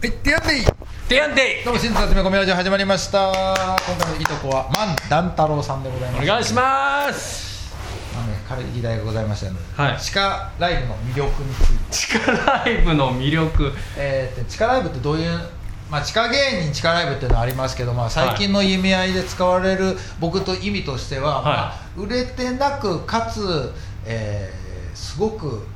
はい、ティアンデイ。ティアンデイ。どうも、新卒め込みラジオ始まりました。今回のいとこは、万段太郎さんでございます。お願いします。あのね、彼議題がございましたので、はい。地下ライブの魅力について。地下ライブの魅力。えーと、地下ライブってどういう、まあ、地下芸人地下ライブっていうのはありますけど、まあ、最近の意味合いで使われる僕と意味としては、はい。まあ、売れてなくかつ、えーすごく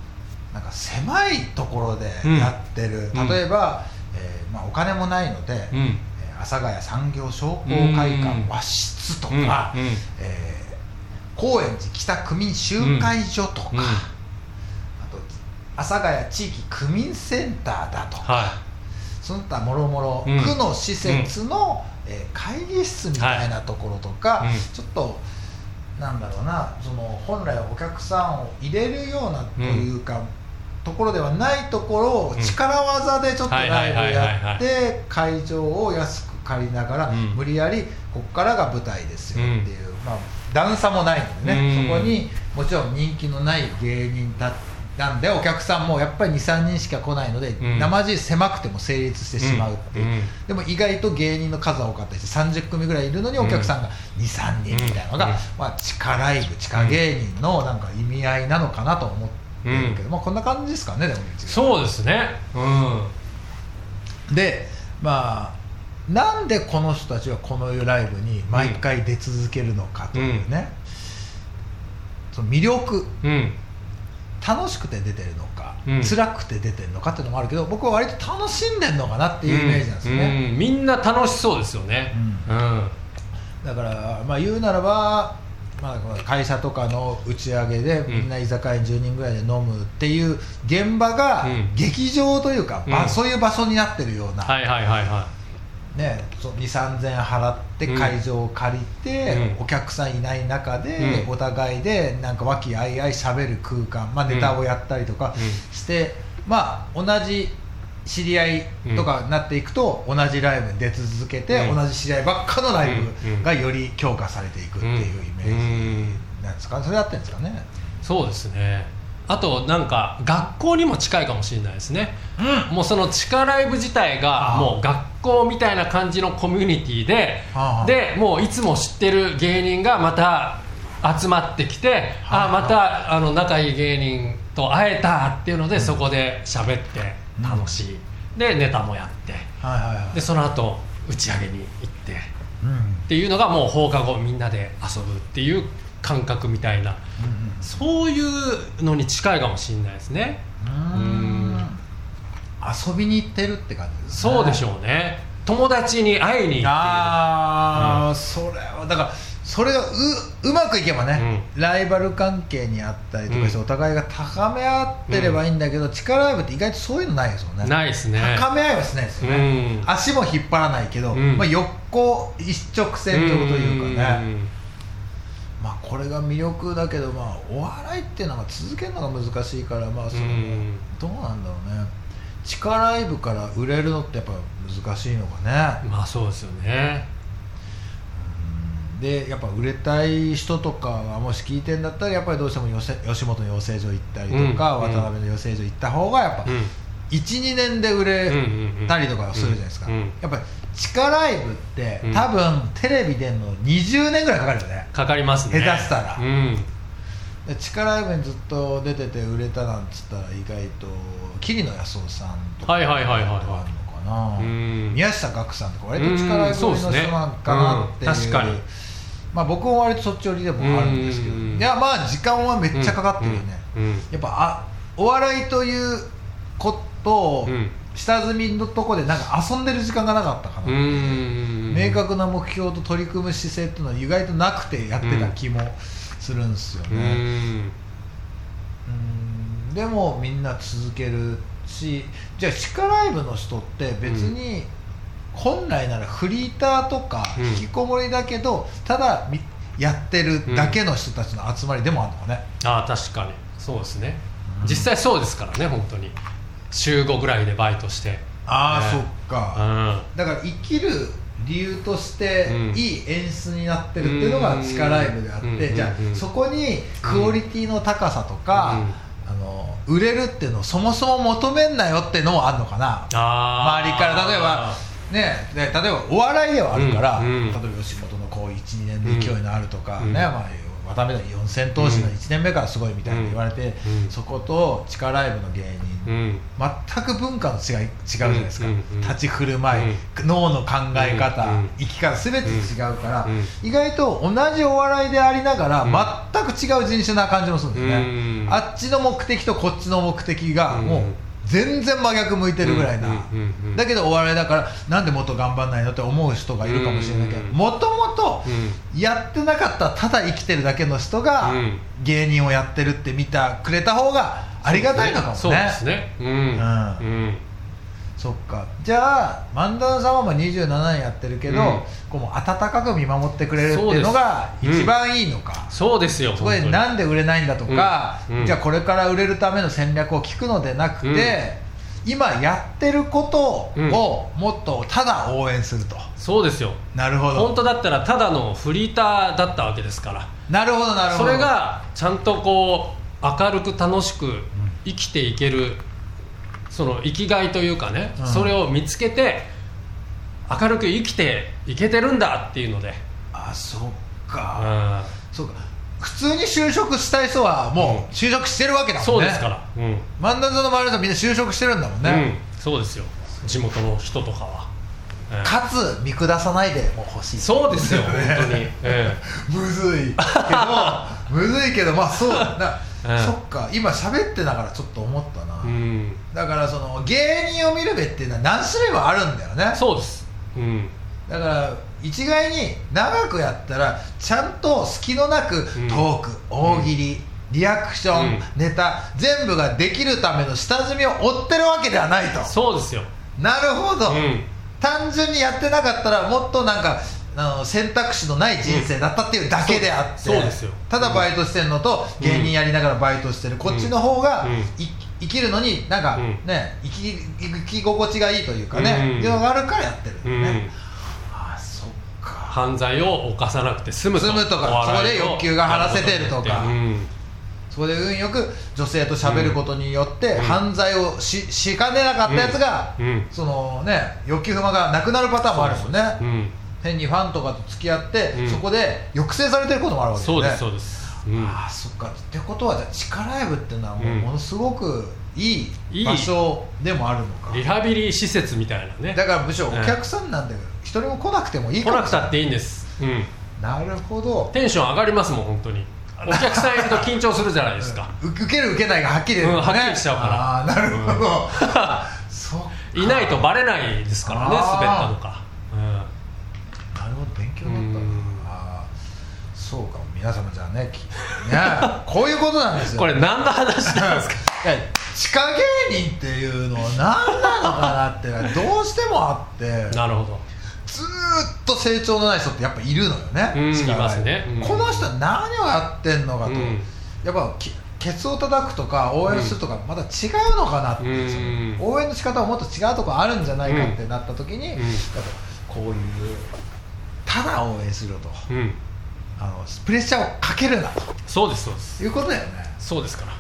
なんか狭いところでやってる、うん。例えば、えーまあ、お金もないので、うん。えー阿佐ヶ谷産業商工会館うん和室とか、うん。うん。えー高円寺北区民集会所とか、うん。あと阿佐ヶ谷地域区民センターだとか、はその他もろもろうん区の施設の、えー会議室みたいなところとか、はい。うん。ちょっとなんだろうなその本来お客さんを入れるようなというか、ところではないところをうん力技でちょっとライブやはいって会場を安く借りながら、うん。無理やりここからが舞台ですよっていう、まあ、段差もないのでね、うん。そこにもちろん人気のない芸人だなんでお客さんもやっぱり23人しか来ないので、うん。生地狭くても成立してしまうっていう、うん。うんでも意外と芸人の数は多かったりして30組ぐらいいるのにお客さんが23人みたいなのが、うん。まあ、地下ライブ地下芸人のなんか意味合いなのかなと思ってるけど、まあ、こんな感じですかねでもそうですね。うん。でまあなんでこの人たちはこのライブに毎回出続けるのかというね、その魅力。うん。楽しくて出てるのか、うん。辛くて出てるのかっていうのもあるけど僕は割と楽しんでるのかなっていうイメージなんですよね、うん。うん。みんな楽しそうですよね。うん。だからまあ言うならば、まあ、会社とかの打ち上げでん。みんな居酒屋に10人ぐらいで飲むっていう現場がうん。劇場というか、ばうん。そういう場所になってるような、はいはいはいはね、2 3 0 0円払ってうん会場を借りて、うん。お客さんいない中で、うん。お互いでなんか和気あいあいしゃべる空間、まあ、ネタをやったりとかうん。して、まあ同じ知り合いとかになっていくと、同じライブに出続けて、うん。同じ知り合いばっかのライうんブがより強化されていくっていうイメージなんですか、それやってるんですかね？いそうですね。あとなんか学校にも近いかもしれないですね。もうその地下ライブ自体がもう学校みたいな感じのコミュニティではあ。でもういつも知ってる芸人がまた集まってきてはああまたあの仲いい芸人と会えたっていうのでそこで喋って楽しい。でネタもやって。はいはいはい。でその後打ち上げに行って。うん。っていうのがもう放課後みんなで遊ぶっていう感覚みたいな。そういうのに近いかもしれないですね。うん。うん遊びに行ってるって感じですね。そうでしょうね。友達に会いに行っている。ああ、うん。それはだからそれがううまくいけばね、ライバル関係にあったりとかして、うん。お互いが高め合ってればいいんだけど、力ライブって意外とそういうのないですよね。ないですね。高め合いはしないですよね、うん。足も引っ張らないけど、うん。まあ、横一直線上というかね、ん。まあ、これが魅力だけど、まあ、お笑いっていうのが続けるのが難しいから、まあそれもうん。どうなんだろうね。地下ライブから売れるのってやっぱ難しいのかね。まあそうですよねでやっぱ売れたい人とかがもし聞いてんだったらやっぱりどうしても吉本の養成所行ったりとか、うん渡辺の養成所行った方がやっぱ、うん。12年で売れたりとかするじゃないですか、うんうんやっぱり地下ライブって、うん多分テレビ出んの20年ぐらいかかるよね。かかりますね。下手したら。うん。で地下ライブにずっと出てて売れたなんつったら意外と桐野安生さんとかはいはいはいはいはい。あるのかな、うん。宮下岳さんとか割と地下ライブの人なんかなっていう,、う確かにまあ僕も割とそっち寄りでもあるんですけど、うん。いやまあ時間はめっちゃかかってるよね、うん。うんやっぱあお笑いということをうん。下積みのとこでなんか遊んでる時間がなかったかな、うん明確な目標と取り組む姿勢っていうのは意外となくてやってた気もするんですようね、ん。うん。でもみんな続けるしじゃあ地下ライブの人って別に本来ならフリーターとかうん。引きこもりだけど、ただみやってるだけの人たちの集まりでもあるのかね、ああ確かに。そうですね、うん実際そうですからね本当に。週5ぐらいでバイトして。ああ、ね。そっうか、ん。だから生きる理由としてうん。いい演出になってるっていうのが地下ライブであって、うん。じゃあうん。そこにクオリティの高さとか、うん。あの売れるっていうのをそもそも求めんなよっていうのもあるのかな。あ周りから。例えばねで例えばお笑いではあるから、うんうん。例えば吉本のこう12年で勢いのあるとか、うんねまあ、渡辺四千頭身の1年目からすごいみたいに言われて、うんそこと地下ライブの芸人、うん。全く文化の違い違うじゃないですか、立ち振る舞い、脳の考え方、生き方全て違うから、うん意外と同じお笑いでありながら、うん。全く違う人種な感じもするんですよね、うんあっちの目的とこっちの目的がもううん全然真逆向いてるぐらいな、だけどお笑いだからなんでもっと頑張んないのって思う人がいるかもしれないけどうん。もともとうん。やってなかったただ生きてるだけの人がうん。芸人をやってるって見たくれた方がありがたいのかもね。そうですね。うん。うんそっか。じゃあ漫談様も27年やってるけど、うん。こうもう温かく見守ってくれるっていうのが一番いいのか、そうですよそこでなんで売れないんだとか、うん。うん。じゃあこれから売れるための戦略を聞くのでなくて、今やってることをもっとただ応援すると、そうですよ。なるほ本ど当だったらただのフリーターだったわけですから。なるほどなるほそどれがちゃんとこう明るく楽しく生きていけるその生きがいというかね、うん。それを見つけて明るく生きていけてるんだっていうので、あそっうか、ん。そうか。普通に就職したい人はもう就職してるわけだもんね。そうですから、うん。漫談座の周りの人みんな就職してるんだもんね、うん、そうですよ。地元の人とかは、ええかつ見下さないでも欲しいそうですよ本当に、え むずい。けど むずいけどまあそうな、うん。そっか今喋ってながらちょっと思ったな、えうん。だからその芸人を見る目っていうのは何種類もあるんだよね。そうです、うん、だから一概に長くやったらちゃんと隙のなくうん。トーク、大喜利、リアクション、うん。ネタ全部ができるための下積みを追ってるわけではないと。そうですよ、なるほど、うん、単純にやってなかったらもっとなんかあの選択肢のない人生だったっていうだけであって、ただバイトしてるのと、うん。芸人やりながらバイトしてる、こっちの方が、生きるのになんか、うん。ね生き生き心地がいいというかね、うん。っていうのがあるからやってるんだうん。よね、ああそっか。犯罪を犯さなくて済むと。済むとかそこで欲求が晴らせてるとか。そこで運よく女性と喋ることによって、うん。犯罪をししかねなかったやつが、そのね欲求不満がなくなるパターンもあるもんね、変にファンとかと付き合って、うん。そこで抑制されてることもあるわけですね。そうですそうです、うん。ああそっか。ってことはじゃあ地下ライブっていうのはもううん。ものすごくいいいい場所でもあるのか、リハビリ施設みたいなね。だからむしろうん。お客さんなんだけど一人も来なくてもいい来かもしれなくたっていいんです、うん、なるほど。テンション上がりますもん本当に。お客さんいると緊張するじゃないですか。う 受ける受けないがはっきり出るうんはっきりしちゃうからああなるほど、そっか。いないとバレないですからね滑ったとか、った。あーそうか。皆様じゃあねきね。こういうことなんですよ。これ何の話なんですか？地下芸人っていうのは何なのかなってどうしてもあって。なるほど。ずーっと成長のない人ってやっぱいるのよね、うんいますね。うん。この人は何をやってんのかと、うん。やっぱきケツを叩くとか応援するとかまた違うのかなって、う。ん。応援の仕方はもっと違うとこあるんじゃないかってなった時に、うん。やっぱこういうただ応援すると。うん。あのプレッシャーをかけるなと。そうですそうです。いうことだよね。そうですから。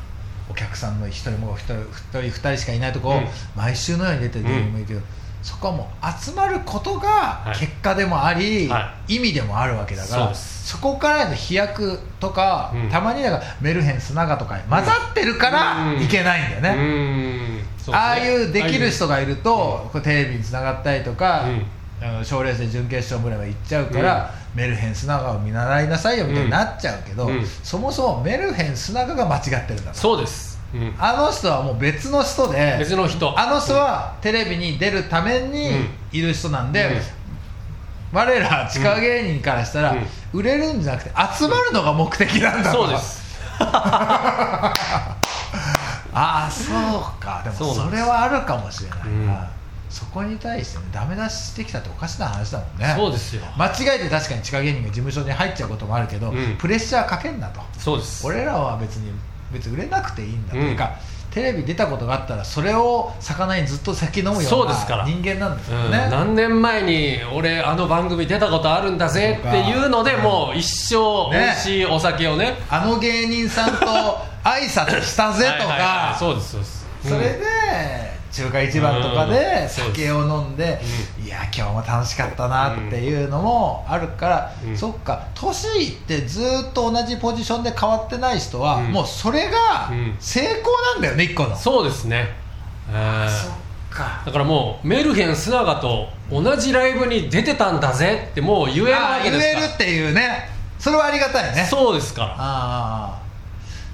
お客さんの一人も一人一人二人しかいないとこ、うん。毎週のように出てる芸人もいるけど、そこはもう集まることがはい。結果でもあり、は意味でもあるわけだからそうです。そこからの飛躍とか、うん。たまにだからメルヘン砂川とか混ざってるからうん。いけないんだよね、ね。ああいうできる人がいると、うん。こうテレビにつながったりとか賞レースで準決勝ぐらいまで行っちゃうから、メルヘン砂川を見習いなさいよみたいになっちゃうけど、うん。そもそもメルヘン砂川が間違ってるんだと。そうです、うん、あの人はもう別の人で別の人。あの人はテレビに出るためにうん。いる人なんで、うん。我ら地下芸人からしたら、うん。売れるんじゃなくて集まるのが目的なんだと。そうです。ああそうか。でもそれはあるかもしれないな、うんそこに対してねダメ出ししてきたっておかしな話だもんね。そうですよ。間違えて確かに地下芸人が事務所に入っちゃうこともあるけど、うん。プレッシャーかけんなと。そうです。俺らは別に別に売れなくていいんだというか、テレビ出たことがあったらそれを魚にずっと酒飲むようそうですから。な人間なんですようん。ね、何年前に俺あの番組出たことあるんだぜっていうのでもう一生美味しいお酒をね。あの芸人さんと挨拶したぜと はいはいはい。かそうですそうです。それで中華一番とかで酒を飲んで、いや今日も楽しかったなっていうのもあるから、うん。そっか年いってずっと同じポジションで変わってない人は、うん。もうそれがうん。成功なんだよね一個の。そうですね、えー。そっか。だからもうメルヘン須永と同じライブに出てたんだぜってもう言えるわあけですから。言えるっていうね。それはありがたいね。そうですから。ああ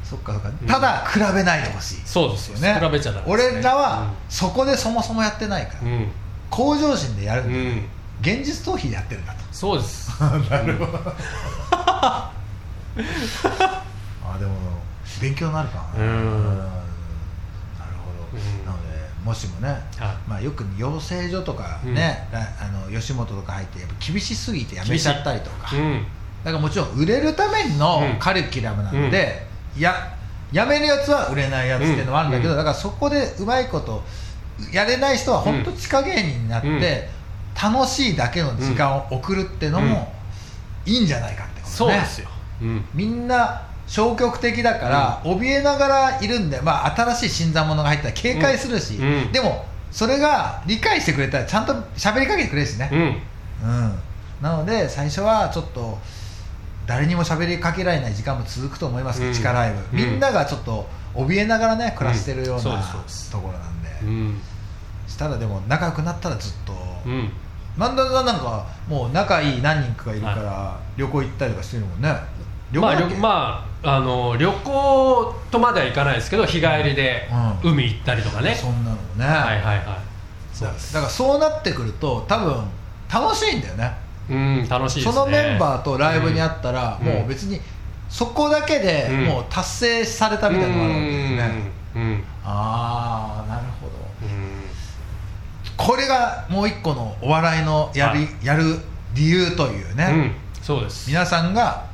そっかそっか。ただ比べないでほしい、そうですよね。比べちゃダメね。俺らはそこでそもそもやってないから、うん、向上心でやるんだ、うん、現実逃避でやってるんだと。そうです。なるほど。あでも勉強になるか。なうん。なるほど、うん。なのでもしもね、はい。まあ、よく養成所とかね、らあの吉本とか入ってやっぱ厳しすぎてやめちゃったりとか。うん。だからもちろん売れるためのうん。カリキュラムなんで、ややめるやつは売れないやつっていうのはあるんだけど、うんだからそこでうまいことやれない人は本当地下芸人になって、うん。楽しいだけの時間を送るっていうのもいいんじゃないかってことね。そうですよ、うん。みんな消極的だから、怯えながらいるんで、まあ、新しい新参者が入ったら警戒するし、でもそれが理解してくれたらちゃんと喋りかけてくれるしね、うん。うん、なので最初はちょっと誰にも喋りかけられない時間も続くと思います、うん。地下ライブ、うん。みんながちょっと怯えながらね暮らしてるようなところなんで、うん。したらでも仲良くなったらずっと、うん。なんだかなんかもう仲いい何人かがいるから、旅行行ったりとかしてるもんね。旅行まあ、まああの旅行とまではいかないですけど日帰りでうん。海行ったりとかね、そんなのもね、はいはいはい。だだからそうなってくると多分楽しいんだよねうん楽しいですね。そのメンバーとライブにあったら、うん。もう別にそこだけでうん。もう達成されたみたいなのがあるわけですね、ああなるほど。うん。これがもう一個のお笑いのやり、はい。やる理由というね、うん。そうです。皆さんが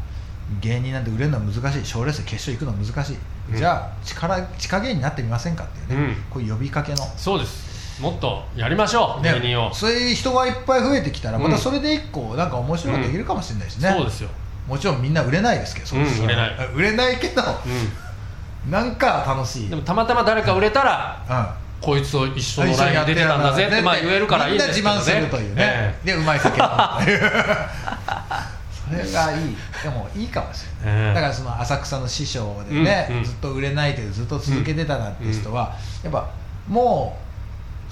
芸人なんて売れるのは難しい。賞レース決勝行くのは難しい、うん。じゃあ力地下芸人になってみませんかっていうね、うん。こういう呼びかけの。そうですもっとやりましょう、芸人を。そういう人がいっぱい増えてきたらまうん。たそれで一個なんか面白いことできるかもしれないしね、そうですよ、もちろんみんな売れないですけど、うんそ売れない。売れないけどうなんか楽しい。ん、でもたまたま誰か売れたらうん。こいつと一緒のライブ出てたんだぜってまあ言えるからいいんですけどね。みんな自慢するというね、えでうまい酒飲むというそれがいい。でもいいかもしれない、ええ。だからその浅草の師匠でね、うんうん。ずっと売れないでずっと続けてたなんて人は、やっぱもう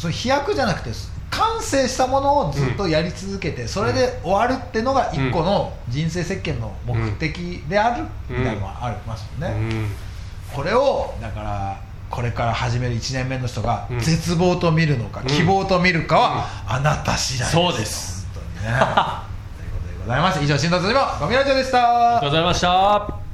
その飛躍じゃなくて完成したものをずっとやり続けて、それで終わるっていうのが一個の人生設計の目的であるみたいなのはありますよね、うん。これをだからこれから始める1年目の人がうん。絶望と見るのか、うん。希望と見るかはあなた次第そうです。本当にね。ということでございます。以上新達にもゴミラジオでした。ありがとうございました